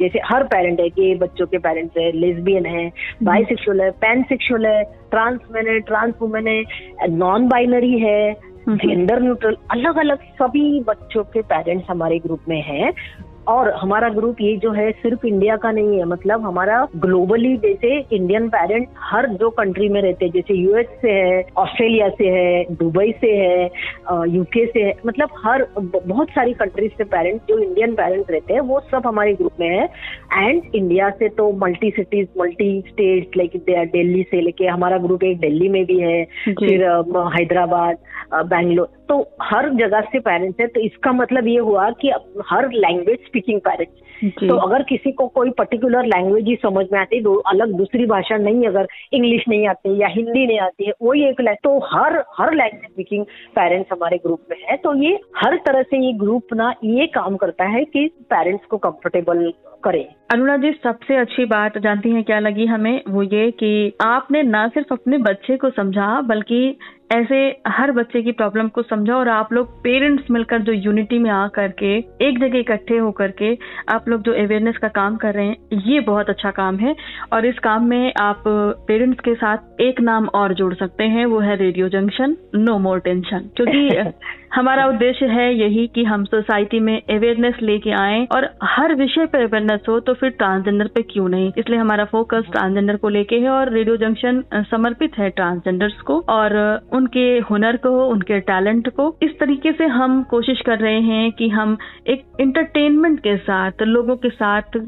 जैसे हर पेरेंट है कि बच्चों के पेरेंट्स है लेस्बियन है बाइसेक्सुअल है पैन सेक्सुअल है ट्रांस मैन है ट्रांस वुमेन है नॉन बाइनरी है जेंडर न्यूट्रल अलग अलग सभी बच्चों के पेरेंट्स हमारे ग्रुप में हैं। और हमारा ग्रुप ये जो है सिर्फ़ इंडिया का नहीं है मतलब हमारा ग्लोबली जैसे इंडियन पेरेंट हर जो कंट्री में रहते हैं जैसे यूएस से है ऑस्ट्रेलिया से है दुबई से है यूके से है मतलब हर बहुत सारी कंट्रीज़ से पेरेंट जो इंडियन पेरेंट्स रहते हैं वो सब हमारे ग्रुप में है। एंड इंडिया से तो multi cities multi state like Delhi से लेके हमारा ग्रुप एक दिल्ली में भी है फिर हैदराबाद बैंगलोर तो हर जगह से पेरेंट्स है तो इसका मतलब ये हुआ कि हर लैंग्वेज स्पीकिंग पेरेंट्स तो अगर किसी को कोई पर्टिकुलर लैंग्वेज ही समझ में आती है अलग दूसरी भाषा नहीं अगर इंग्लिश नहीं आती या हिंदी नहीं आती है वही एक तो हर हर लैंग्वेज स्पीकिंग पेरेंट्स हमारे ग्रुप में है। तो ये हर तरह से ये ग्रुप ना ये काम करता है कि पेरेंट्स को कंफर्टेबल करे। अनुरा जी सबसे अच्छी बात जानती हैं क्या लगी हमें? वो ये कि आपने ना सिर्फ़ अपने बच्चे को समझा बल्कि ऐसे हर बच्चे की प्रॉब्लम को समझा और आप लोग पेरेंट्स मिलकर जो यूनिटी में आ करके एक जगह इकट्ठे होकर के आप लोग जो अवेयरनेस का काम कर रहे हैं, ये बहुत अच्छा काम है। और इस काम में आप पेरेंट्स के साथ एक नाम और जोड़ सकते हैं, वो है radio junction no more tension क्योंकि (laughs) हमारा उद्देश्य है यही कि हम सोसाइटी में अवेयरनेस लेके आए और हर विषय पर अवेयरनेस हो तो फिर ट्रांसजेंडर पे क्यों नहीं? इसलिए हमारा फोकस ट्रांसजेंडर को लेके है और रेडियो जंक्शन समर्पित है ट्रांसजेंडर्स को और उनके हुनर को उनके टैलेंट को। इस तरीके से हम कोशिश कर रहे हैं कि हम एक इंटरटेनमेंट के साथ लोगों के साथ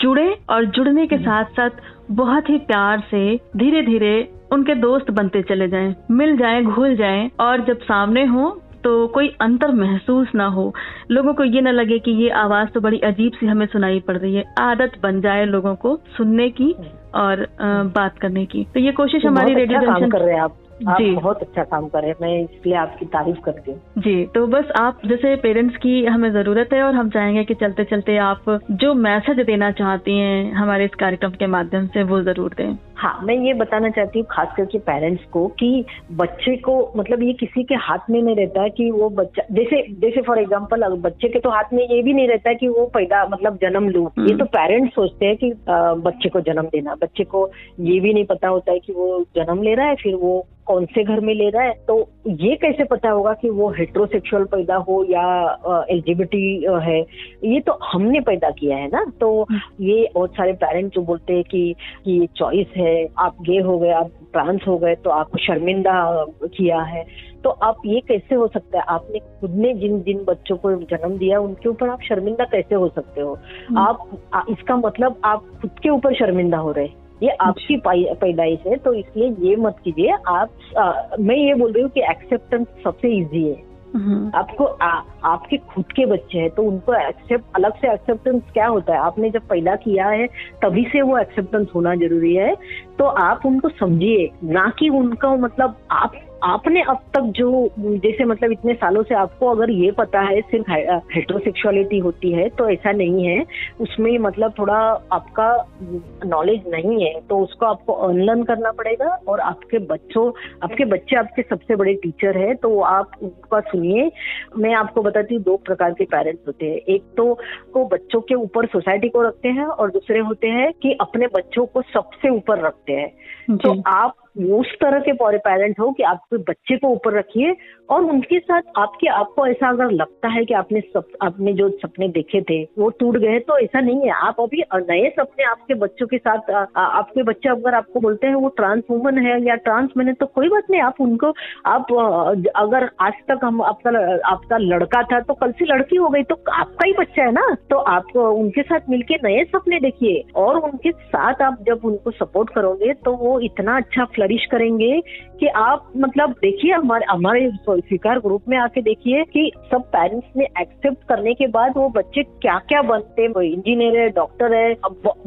जुड़े और जुड़ने के साथ साथ बहुत ही प्यार से धीरे धीरे उनके दोस्त बनते चले जाएँ, मिल जाएँ, घुल जाएँ और जब सामने हो तो कोई अंतर महसूस ना हो। लोगों को ये ना लगे कि ये आवाज़ तो बड़ी अजीब सी हमें सुनाई पड़ रही है। आदत बन जाए लोगों को सुनने की और बात करने की। तो ये कोशिश हमारी रेडियो अच्छा कर रहे हैं आप। आप जी। बहुत अच्छा काम कर रहे हैं। मैं इसलिए आपकी तारीफ़ करती हूँ। जी तो बस आप जैसे पेरेंट्स की हमें ज़रूरत है और हम चाहेंगे कि चलते चलते आप जो मैसेज देना चाहती हैं हमारे इस कार्यक्रम के माध्यम से वो ज़रूर दें। हाँ मैं ये बताना चाहती हूँ खास करके पेरेंट्स को कि बच्चे को मतलब ये किसी के हाथ में नहीं रहता है कि वो बच्चा जैसे जैसे फॉर एग्ज़ाम्पल बच्चे के तो हाथ में ये भी नहीं रहता है कि वो पैदा मतलब जन्म लू। ये तो पेरेंट्स सोचते हैं कि बच्चे को जन्म देना। बच्चे को ये भी नहीं पता होता है कि वो जन्म ले रहा है फिर वो कौन से घर में ले रहा है। तो ये कैसे पता होगा कि वो हेट्रोसेक्सुअल पैदा हो या एलिजिबिलिटी है? ये तो हमने पैदा किया है ना? तो ये बहुत सारे पेरेंट्स जो बोलते हैं कि ये चॉइस है आप गे हो गए आप ट्रांस हो गए तो आपको शर्मिंदा किया है। तो आप ये कैसे हो सकता है? आपने खुद ने जिन जिन बच्चों को जन्म दिया उनके ऊपर आप शर्मिंदा कैसे हो सकते हो? हम्म। आप इसका मतलब आप खुद के ऊपर शर्मिंदा हो रहे हैं। ये आपकी पैदाइश है तो इसलिए ये मत कीजिए। आप आ, मैं ये बोल रही हूँ कि एक्सेप्टेंस सबसे इजी है। आपको आ, आपके खुद के बच्चे हैं तो उनको एक्सेप्ट अलग से एक्सेप्टेंस क्या होता है? आपने जब पैदा किया है तभी से वो एक्सेप्टेंस होना ज़रूरी है। तो आप उनको समझिए ना कि उनका मतलब आप आपने अब तक जो जैसे मतलब इतने सालों से आपको अगर ये पता है सिर्फ़ हेट्रोसेक्सुअलिटी होती है तो ऐसा नहीं है। उसमें मतलब थोड़ा आपका नॉलेज नहीं है तो उसको आपको अनलर्न करना पड़ेगा और आपके बच्चों आपके बच्चे आपके सबसे बड़े टीचर है तो आप उनका सुनिए। मैं आपको बताती हूँ दो प्रकार के पेरेंट्स होते हैं। एक तो को बच्चों के ऊपर सोसाइटी को रखते हैं और दूसरे होते हैं कि अपने बच्चों को सबसे ऊपर रखते हैं। तो आप उस तरह के पेरेंट हो कि आपके बच्चे को ऊपर रखिए और उनके साथ आपके आपको ऐसा अगर लगता है कि आपने सब आपने जो सपने देखे थे वो टूट गए तो ऐसा नहीं है। आप अभी नए सपने आपके बच्चों के साथ आ, आपके बच्चे अगर आपको बोलते हैं वो ट्रांस वुमन है या ट्रांस मैन है तो कोई बात नहीं आप उनको आप अगर आज तक हम आपका आपका लड़का था तो कल से लड़की हो गई तो आपका ही बच्चा है ना? तो आप उनके साथ मिलके नए सपने देखिए। और उनके साथ आप जब उनको सपोर्ट करोगे तो वो इतना अच्छा फ्लरिश करेंगे कि आप मतलब देखिए हमारे हमारे स्वीकार ग्रुप में आके देखिए कि सब पेरेंट्स ने एक्सेप्ट करने के बाद वो बच्चे क्या क्या बनते हैं। वो इंजीनियर है डॉक्टर है।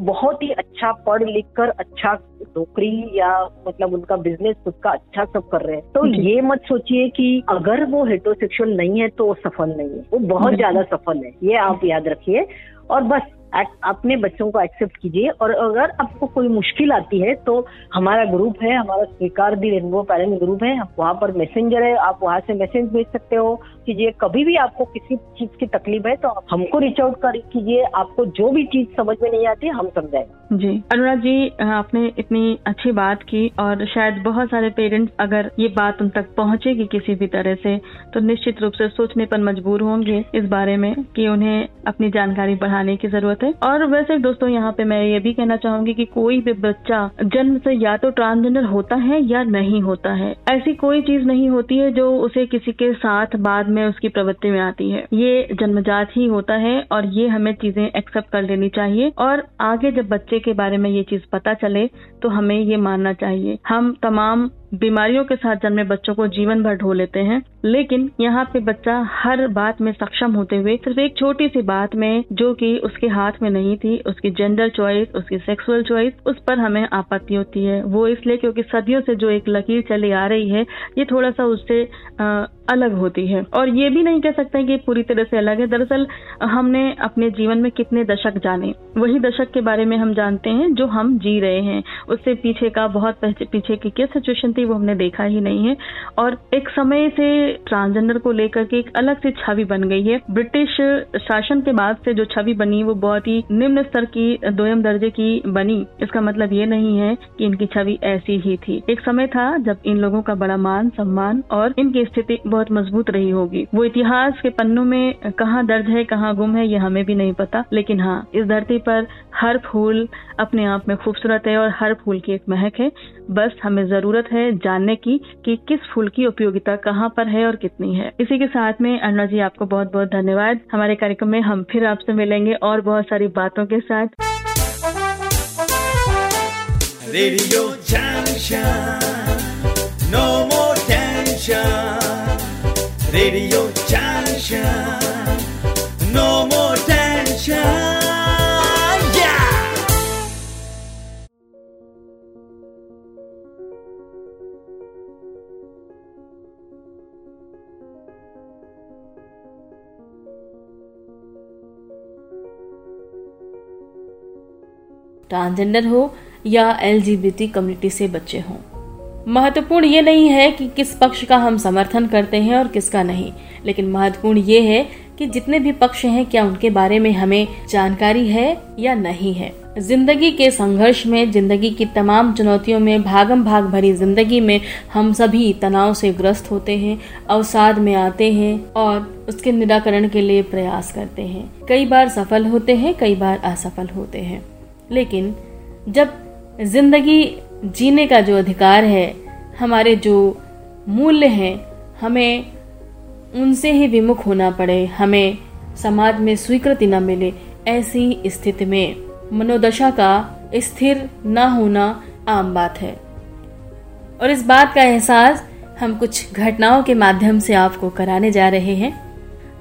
बहुत ही अच्छा पढ़ लिख कर अच्छा नौकरी या मतलब उनका बिज़नेस उसका अच्छा सब कर रहे हैं। तो ये मत सोचिए कि अगर वो हेट्रोसेक्सुअल नहीं है तो वो सफल नहीं है। वो बहुत ज़्यादा सफल है। ये आप याद रखिए। और बस अपने बच्चों को एक्सेप्ट कीजिए। और अगर आपको कोई मुश्किल आती है तो हमारा ग्रुप है, हमारा स्वीकार दी रेनबो पेरेंट ग्रुप है। वहाँ पर मैसेंजर है, आप वहाँ से मैसेज भेज सकते हो। कीजिए। कभी भी आपको किसी चीज़ की तकलीफ़ है तो हमको रीच आउट कर कीजिए। आपको जो भी चीज़ समझ में नहीं आती, हम समझाएँगे। जी। अनुराग जी आपने इतनी अच्छी बात की और शायद बहुत सारे पेरेंट्स अगर ये बात उन तक पहुंचेगी किसी भी तरह से तो निश्चित रूप से सोचने पर मजबूर होंगे इस बारे में कि उन्हें अपनी जानकारी बढ़ाने की ज़रूरत है। और वैसे दोस्तों, यहाँ पे मैं ये भी कहना चाहूँगी कि कोई भी बच्चा जन्म से या तो ट्रांसजेंडर होता है या नहीं होता है। ऐसी कोई चीज़ नहीं होती है जो उसे किसी के साथ बाद में उसकी प्रवृत्ति में आती है। ये जन्मजात ही होता है और ये हमें चीज़ें एक्सेप्ट कर लेनी चाहिए और आगे जब बच्चे के बारे में ये चीज़ पता चले तो हमें ये मानना चाहिए। हम तमाम बीमारियों के साथ जन्मे बच्चों को जीवन भर ढो लेते हैं। लेकिन यहाँ पे बच्चा हर बात में सक्षम होते हुए सिर्फ़ एक छोटी सी बात में, जो कि उसके हाथ में नहीं थी, उसकी जेंडर चॉइस उसकी सेक्सुअल चॉइस उस पर हमें आपत्ति होती है। वो इसलिए क्योंकि सदियों से जो एक लकीर चली आ रही है, ये थोड़ा सा उससे अलग होती है। और ये भी नहीं कह सकते कि पूरी तरह से अलग है। दरअसल, हमने अपने जीवन में कितने दशक जाने। वही दशक के बारे में हम जानते हैं, जो हम जी रहे हैं। उससे पीछे का, बहुत पीछे की क्या सिचुएशन थी वो हमने देखा ही नहीं है। और एक समय से ट्रांसजेंडर को लेकर के एक अलग से छवि बन गई है। ब्रिटिश शासन के बाद से जो छवि बनी, वो बहुत ही निम्न स्तर की, दोयम दर्जे की बनी। इसका मतलब ये नहीं है कि इनकी छवि ऐसी ही थी। एक समय था जब इन लोगों का बड़ा मान, सम्मान और इनकी स्थिति बहुत मज़बूत रही होगी। वो इतिहास के पन्नों में कहाँ दर्ज है, कहाँ गुम है, ये हमें भी नहीं पता। लेकिन हाँ इस धरती पर हर फूल अपने आप में खूबसूरत है और हर फूल की एक महक है। बस हमें ज़रूरत है जानने की कि किस फूल की उपयोगिता कहाँ पर है और कितनी है। इसी के साथ में अन्ना जी, आपको बहुत बहुत धन्यवाद। हमारे कार्यक्रम में हम फिर आपसे मिलेंगे और बहुत सारी बातों के साथ। Radio no more tension radio no more tension transgender हो या एल कम्युनिटी से बच्चे हों। महत्वपूर्ण ये नहीं है कि किस पक्ष का हम समर्थन करते हैं और किसका नहीं, लेकिन महत्वपूर्ण ये है कि जितने भी पक्ष हैं, क्या उनके बारे में हमें जानकारी है या नहीं है। ज़िंदगी के संघर्ष में, ज़िंदगी की तमाम चुनौतियों में, भागम भाग भरी ज़िंदगी में हम सभी तनाव से ग्रस्त होते हैं, अवसाद में आते हैं और उसके निराकरण के लिए प्रयास करते हैं। कई बार सफल होते हैं, कई बार असफल होते हैं। लेकिन जब ज़िंदगी जीने का जो अधिकार है, हमारे जो मूल्य हैं, हमें उनसे ही विमुख होना पड़े, हमें समाज में स्वीकृति न मिले ऐसी स्थिति में मनोदशा का स्थिर न होना आम बात है। और इस बात का एहसास हम कुछ घटनाओं के माध्यम से आपको कराने जा रहे हैं।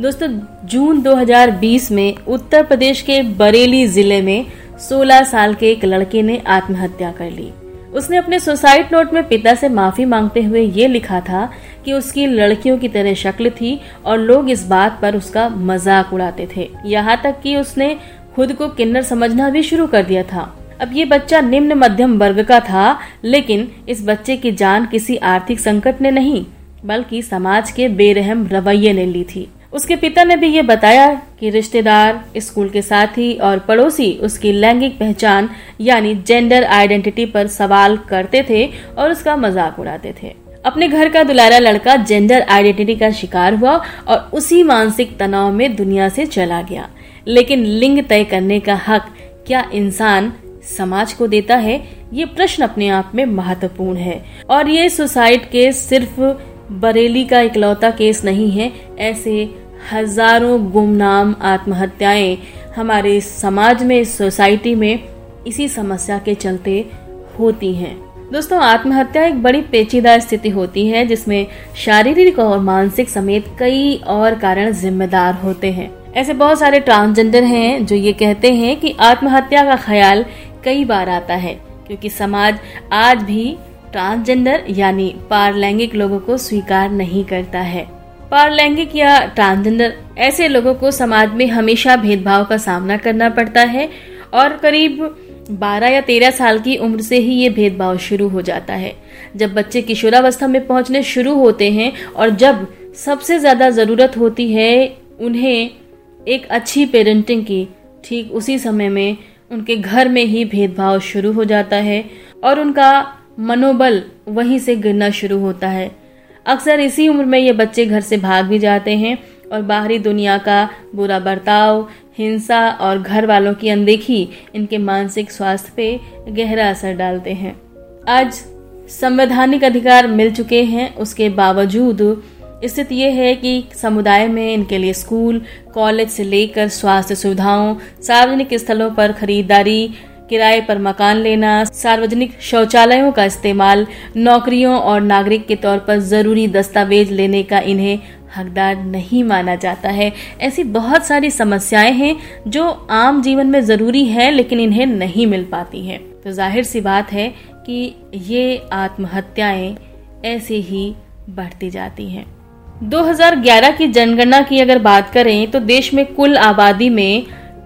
दोस्तों, जून 2020 में उत्तर प्रदेश के बरेली ज़िले में 16 साल के एक लड़के ने आत्महत्या कर ली। उसने अपने सुसाइड नोट में पिता से माफ़ी मांगते हुए ये लिखा था कि उसकी लड़कियों की तरह शक्ल थी और लोग इस बात पर उसका मज़ाक उड़ाते थे। यहाँ तक कि उसने खुद को किन्नर समझना भी शुरू कर दिया था। अब ये बच्चा निम्न मध्यम वर्ग का था, लेकिन इस बच्चे की जान किसी आर्थिक संकट ने नहीं, बल्कि समाज के बेरहम रवैये ने ली थी। उसके पिता ने भी ये बताया कि रिश्तेदार, स्कूल के साथी और पड़ोसी उसकी लैंगिक पहचान, यानी जेंडर आइडेंटिटी पर सवाल करते थे और उसका मज़ाक उड़ाते थे। अपने घर का दुलारा लड़का जेंडर आइडेंटिटी का शिकार हुआ और उसी मानसिक तनाव में दुनिया से चला गया। लेकिन लिंग तय करने का हक क्या इंसान समाज को देता है, ये प्रश्न अपने आप में महत्वपूर्ण है। और ये सुसाइड केस सिर्फ़ बरेली का इकलौता केस नहीं है, ऐसे हज़ारों गुमनाम आत्महत्याएँ हमारे समाज में, सोसाइटी में इसी समस्या के चलते होती हैं। दोस्तों, आत्महत्या एक बड़ी पेचीदा स्थिति होती है, जिसमें शारीरिक और मानसिक समेत कई और कारण जिम्मेदार होते हैं। ऐसे बहुत सारे ट्रांसजेंडर हैं जो ये कहते हैं कि आत्महत्या का ख्याल कई बार आता है, क्योंकि समाज आज भी ट्रांसजेंडर यानी पारलैंगिक लोगों को स्वीकार नहीं करता है। पारलैंगिक या ट्रांसजेंडर, ऐसे लोगों को समाज में हमेशा भेदभाव का सामना करना पड़ता है और करीब 12 या 13 साल की उम्र से ही ये भेदभाव शुरू हो जाता है। जब बच्चे किशोरावस्था में पहुँचने शुरू होते हैं और जब सबसे ज़्यादा ज़रूरत होती है उन्हें एक अच्छी पेरेंटिंग की, ठीक उसी समय में उनके घर में ही भेदभाव शुरू हो जाता है और उनका मनोबल वहीं से गिरना शुरू होता है। अक्सर इसी उम्र में ये बच्चे घर से भाग भी जाते हैं और बाहरी दुनिया का बुरा बर्ताव, हिंसा और घर वालों की अनदेखी इनके मानसिक स्वास्थ्य पे गहरा असर डालते हैं। आज संवैधानिक अधिकार मिल चुके हैं, उसके बावजूद स्थिति ये है कि समुदाय में इनके लिए स्कूल, कॉलेज से लेकर स्वास्थ्य सुविधाओं, सार्वजनिक स्थलों पर खरीदारी किराए पर मकान लेना, सार्वजनिक शौचालयों का इस्तेमाल, नौकरियों और नागरिक के तौर पर ज़रूरी दस्तावेज़ लेने का इन्हें हकदार नहीं माना जाता है। ऐसी बहुत सारी समस्याएँ हैं जो आम जीवन में ज़रूरी है, लेकिन इन्हें नहीं मिल पाती हैं। तो ज़ाहिर सी बात है कि ये आत्महत्याएँ ऐसे ही बढ़ती जाती हैं। 2011 की जनगणना की अगर बात करें तो देश में कुल आबादी में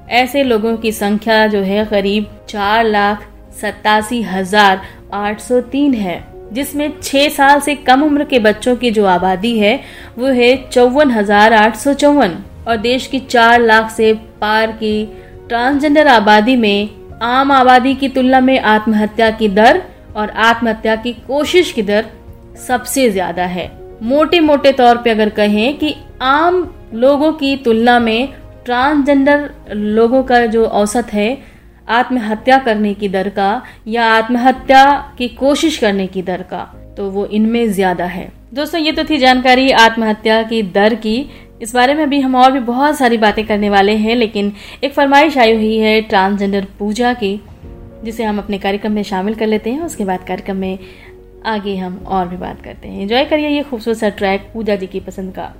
ऐसे लोगों की संख्या जो है करीब चार लाख सतासी हज़ार आठ सौ तीन है, जिसमें छह साल से कम उम्र के बच्चों की जो आबादी है, वो है चौवन हज़ार आठ सौ चौवन। और देश की चार लाख से पार की ट्रांसजेंडर आबादी में आम आबादी की तुलना में आत्महत्या की दर और आत्महत्या की कोशिश की दर सबसे ज़्यादा है। मोटे मोटे तौर पे अगर कहें कि आम लोगों की तुलना में ट्रांसजेंडर लोगों का जो औसत है आत्महत्या करने की दर का या आत्महत्या की कोशिश करने की दर का तो वो इनमें ज़्यादा है। दोस्तों, ये तो थी जानकारी आत्महत्या की दर की। इस बारे में भी हम और भी बहुत सारी बातें करने वाले हैं, लेकिन एक फरमाइश आई हुई है ट्रांसजेंडर पूजा की, जिसे हम अपने कार्यक्रम में शामिल कर लेते हैं। उसके बाद कार्यक्रम में आगे हम और भी बात करते हैं। एंजॉय करिए ये खूबसूरत सा ट्रैक पूजा जी की पसंद का।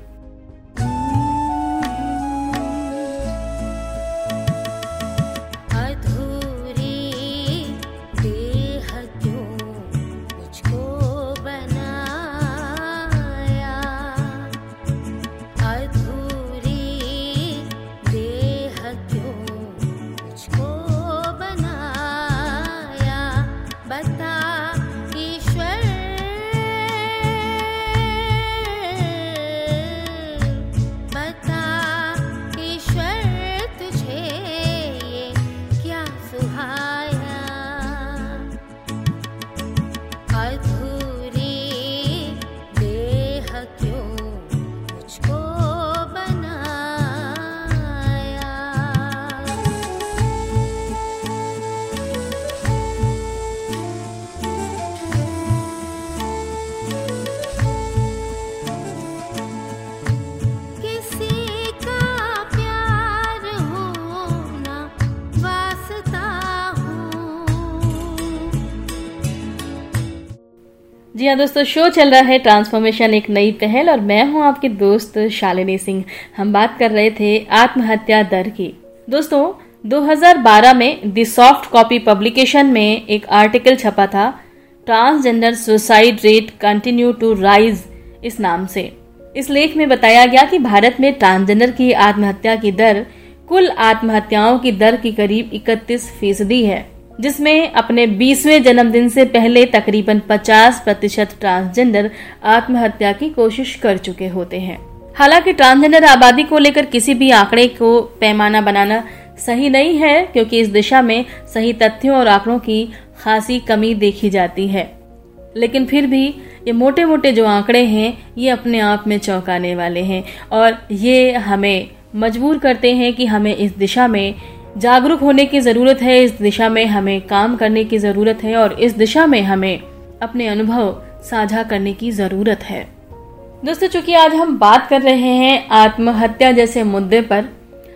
जी हाँ दोस्तों शो चल रहा है ट्रांसफॉर्मेशन एक नई पहल और मैं हूँ आपके दोस्त शालिनी सिंह। हम बात कर रहे थे आत्महत्या दर की। दोस्तों 2012 में द सॉफ्ट कॉपी पब्लिकेशन में एक आर्टिकल छपा था transgender suicide rate continue to rise इस नाम से। इस लेख में बताया गया कि भारत में ट्रांसजेंडर की आत्महत्या की दर, कुल आत्महत्याओं की दर की करीब 31 फ़ीसदी है। जिसमें अपने 20वें जन्मदिन से पहले तकरीबन 50 प्रतिशत ट्रांसजेंडर आत्महत्या की कोशिश कर चुके होते हैं। हालाँकि ट्रांसजेंडर आबादी को लेकर किसी भी आंकड़े को पैमाना बनाना सही नहीं है, क्योंकि इस दिशा में सही तथ्यों और आंकड़ों की खासी कमी देखी जाती है। लेकिन फिर भी ये मोटे मोटे जो आंकड़े हैं, ये अपने आप में चौंकाने वाले हैं। और ये हमें मजबूर करते हैं कि हमें इस दिशा में जागरूक होने की ज़रूरत है, इस दिशा में हमें काम करने की ज़रूरत है और इस दिशा में हमें अपने अनुभव साझा करने की ज़रूरत है। दोस्तों, चूँकि आज हम बात कर रहे हैं आत्महत्या जैसे मुद्दे पर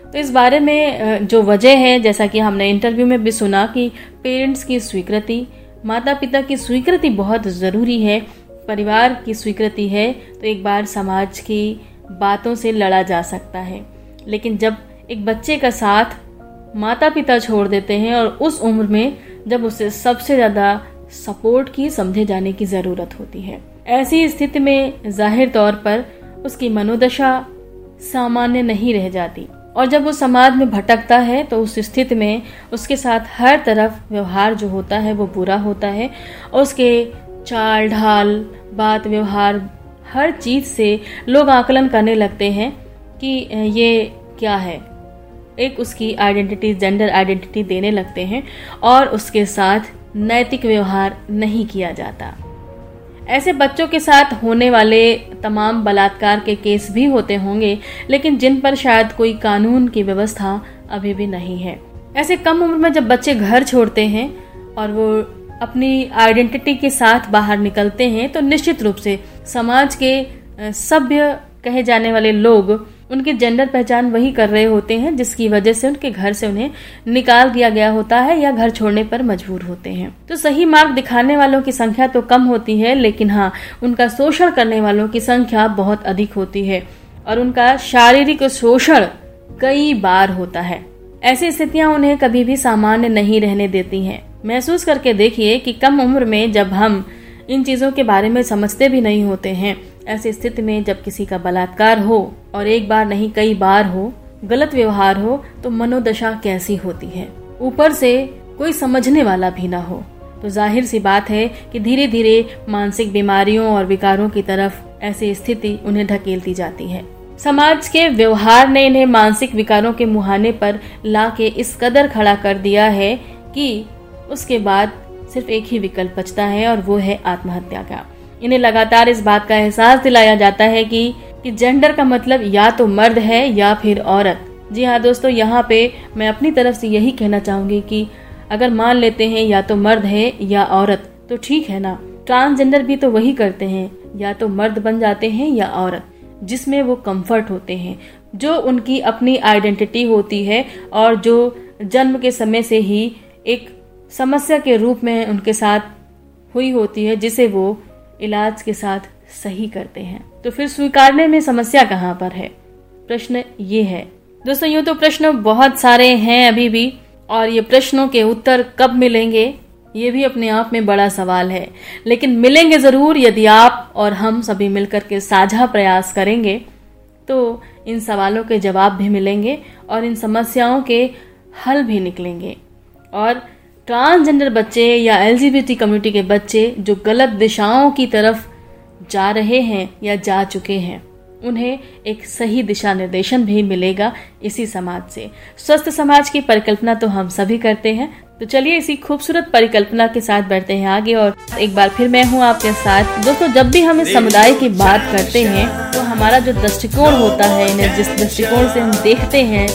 तो इस बारे में जो वजह है, जैसा कि हमने इंटरव्यू में भी सुना कि पेरेंट्स की स्वीकृति माता पिता की स्वीकृति बहुत ज़रूरी है, परिवार की स्वीकृति है तो एक बार समाज की बातों से लड़ा जा सकता है। लेकिन जब एक बच्चे का साथ माता पिता छोड़ देते हैं और उस उम्र में जब उसे सबसे ज़्यादा सपोर्ट की, समझे जाने की ज़रूरत होती है। ऐसी स्थिति में ज़ाहिर तौर पर उसकी मनोदशा सामान्य नहीं रह जाती। और जब वो समाज में भटकता है तो उस स्थिति में उसके साथ हर तरफ़ व्यवहार जो होता है, वो बुरा होता है। और उसके चाल ढाल बात व्यवहार हर चीज़ से लोग आकलन करने लगते हैं कि, ये क्या है? एक उसकी आइडेंटिटी जेंडर आइडेंटिटी देने लगते हैं और उसके साथ नैतिक व्यवहार नहीं किया जाता। ऐसे बच्चों के साथ होने वाले तमाम बलात्कार के केस भी होते होंगे, लेकिन जिन पर शायद कोई कानून की व्यवस्था अभी भी नहीं है। ऐसे कम उम्र में जब बच्चे घर छोड़ते हैं और वो अपनी आइडेंटिटी के साथ बाहर निकलते हैं तो निश्चित रूप से समाज के सभ्य कहे जाने वाले लोग उनकी जेंडर पहचान वही कर रहे होते हैं, जिसकी वजह से उनके घर से उन्हें निकाल दिया गया होता है या घर छोड़ने पर मजबूर होते हैं। तो सही मार्ग दिखाने वालों की संख्या तो कम होती है, लेकिन हाँ उनका शोषण करने वालों की संख्या बहुत अधिक होती है, और उनका शारीरिक शोषण कई बार होता है। ऐसी स्थितियाँ उन्हें कभी भी सामान्य नहीं रहने देती हैं। महसूस करके देखिए कि कम उम्र में जब हम इन चीज़ों के बारे में समझते भी नहीं होते हैं ऐसी स्थिति में जब किसी का बलात्कार हो और एक बार नहीं कई बार हो, गलत व्यवहार हो तो मनोदशा कैसी होती है? ऊपर से कोई समझने वाला भी ना हो। तो ज़ाहिर सी बात है कि धीरे धीरे मानसिक बीमारियों और विकारों की तरफ़ ऐसी स्थिति उन्हें ढकेलती जाती है। समाज के व्यवहार ने इन्हें मानसिक विकारों के मुहाने पर ला के इस कदर खड़ा कर दिया है कि उसके बाद सिर्फ़ एक ही विकल्प बचता है और वो है आत्महत्या का। इन्हें लगातार इस बात का एहसास दिलाया जाता है कि कि जेंडर का मतलब या तो मर्द है या फिर औरत। जी हाँ दोस्तों, यहाँ पे मैं अपनी तरफ़ से यही कहना चाहूँगी कि अगर मान लेते हैं या तो मर्द है या औरत तो ठीक है ना? ट्रांसजेंडर भी तो वही करते हैं, या तो मर्द बन जाते हैं या औरत, जिसमें वो कंफर्ट होते हैं, जो उनकी अपनी आइडेंटिटी होती है और जो जन्म के समय से ही एक समस्या के रूप में उनके साथ हुई होती है, जिसे वो इलाज के साथ सही करते हैं। तो फिर स्वीकारने में समस्या कहाँ पर है? प्रश्न ये है। दोस्तों, यूँ तो प्रश्न बहुत सारे हैं अभी भी, और ये प्रश्नों के उत्तर कब मिलेंगे, ये भी अपने आप में बड़ा सवाल है। लेकिन मिलेंगे ज़रूर यदि आप और हम सभी मिलकर के साझा प्रयास करेंगे तो इन सवालों के जवाब भी मिलेंगे और इन समस्याओं के हल भी निकलेंगे। और ट्रांसजेंडर बच्चे या एलजीबीटी कम्युनिटी के बच्चे जो गलत दिशाओं की तरफ़ जा रहे हैं या जा चुके हैं, उन्हें एक सही दिशा निर्देशन भी मिलेगा इसी समाज से। स्वस्थ समाज की परिकल्पना तो हम सभी करते हैं तो चलिए इसी खूबसूरत परिकल्पना के साथ बढ़ते हैं आगे और एक बार फिर मैं हूँ आपके साथ। दोस्तों जब भी हम इस समुदाय की बात करते हैं तो हमारा जो दृष्टिकोण होता है इन्हें जिस दृष्टिकोण से हम देखते हैं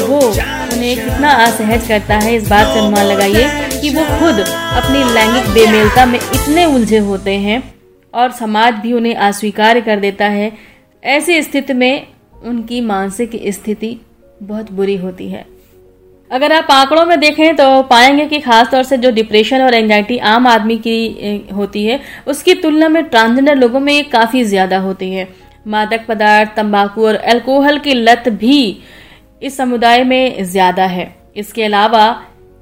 वो उन्हें कितना असहज करता है इस बात से अनुमान लगाइए कि वो खुद अपनी लैंगिक बेमेलता में इतने उलझे होते हैं और समाज भी उन्हें अस्वीकार कर देता है। ऐसी स्थिति में उनकी मानसिक स्थिति बहुत बुरी होती है। अगर आप आंकड़ों में देखें तो पाएँगे कि खासतौर से जो डिप्रेशन और एंजाइटी आम आदमी की होती है, उसकी तुलना में ट्रांसजेंडर लोगों में ये काफ़ी ज़्यादा होती है। मादक पदार्थ, तंबाकू और अल्कोहल की लत भी इस समुदाय में ज़्यादा है। इसके अलावा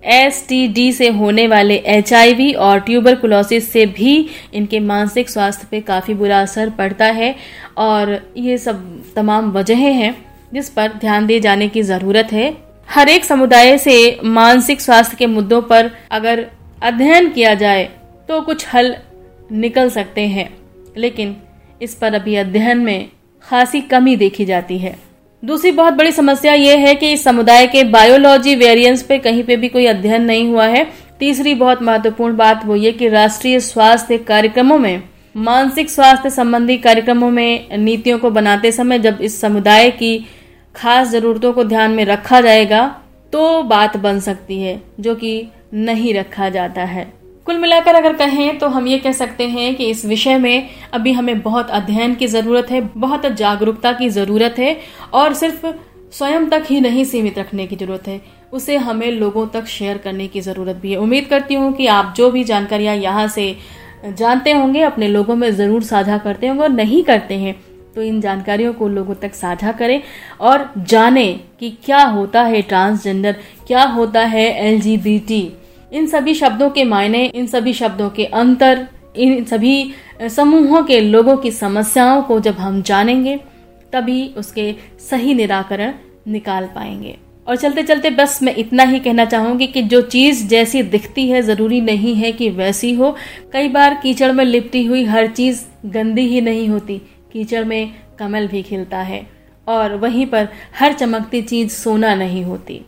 एसटीडी से होने वाले एचआईवी और ट्यूबरकुलोसिस से भी इनके मानसिक स्वास्थ्य पे काफ़ी बुरा असर पड़ता है और ये सब तमाम वजहें हैं जिस पर ध्यान दिए जाने की ज़रूरत है। हर एक समुदाय से मानसिक स्वास्थ्य के मुद्दों पर अगर अध्ययन किया जाए तो कुछ हल निकल सकते हैं। लेकिन इस पर अभी अध्ययन में खासी कमी देखी जाती है। दूसरी बहुत बड़ी समस्या ये है कि इस समुदाय के बायोलॉजी वेरिएंस पे कहीं पे भी कोई अध्ययन नहीं हुआ है। तीसरी बहुत महत्वपूर्ण बात वो ये कि राष्ट्रीय स्वास्थ्य कार्यक्रमों में, मानसिक स्वास्थ्य संबंधी कार्यक्रमों में नीतियों को बनाते समय जब इस समुदाय की खास जरूरतों को ध्यान में रखा जाएगा तो बात बन सकती है, जो कि नहीं रखा जाता है। कुल मिलाकर अगर कहें तो हम ये कह सकते हैं कि इस विषय में अभी हमें बहुत अध्ययन की ज़रूरत है, बहुत जागरूकता की ज़रूरत है, और सिर्फ़ स्वयं तक ही नहीं सीमित रखने की ज़रूरत है। उसे हमें लोगों तक शेयर करने की ज़रूरत भी है। उम्मीद करती हूँ कि आप जो भी जानकारियाँ यहाँ से जानते होंगे, अपने लोगों में ज़रूर साझा करते होंगे और नहीं करते हैं तो इन जानकारियों को लोगों तक साझा करें और जाने कि क्या होता है ट्रांसजेंडर, क्या होता है एलजीबीटी। इन सभी शब्दों के मायने, इन सभी शब्दों के अंतर, इन सभी समूहों के लोगों की समस्याओं को जब हम जानेंगे, तभी उसके सही निराकरण निकाल पाएँगे। और चलते चलते बस मैं इतना ही कहना चाहूँगी कि जो चीज़ जैसी दिखती है, ज़रूरी नहीं है कि वैसी हो। कई बार कीचड़ में लिपटी हुई हर चीज़ गंदी ही नहीं होती। कीचड़ में कमल भी खिलता है और वहीं पर हर चमकती चीज़ सोना नहीं होती।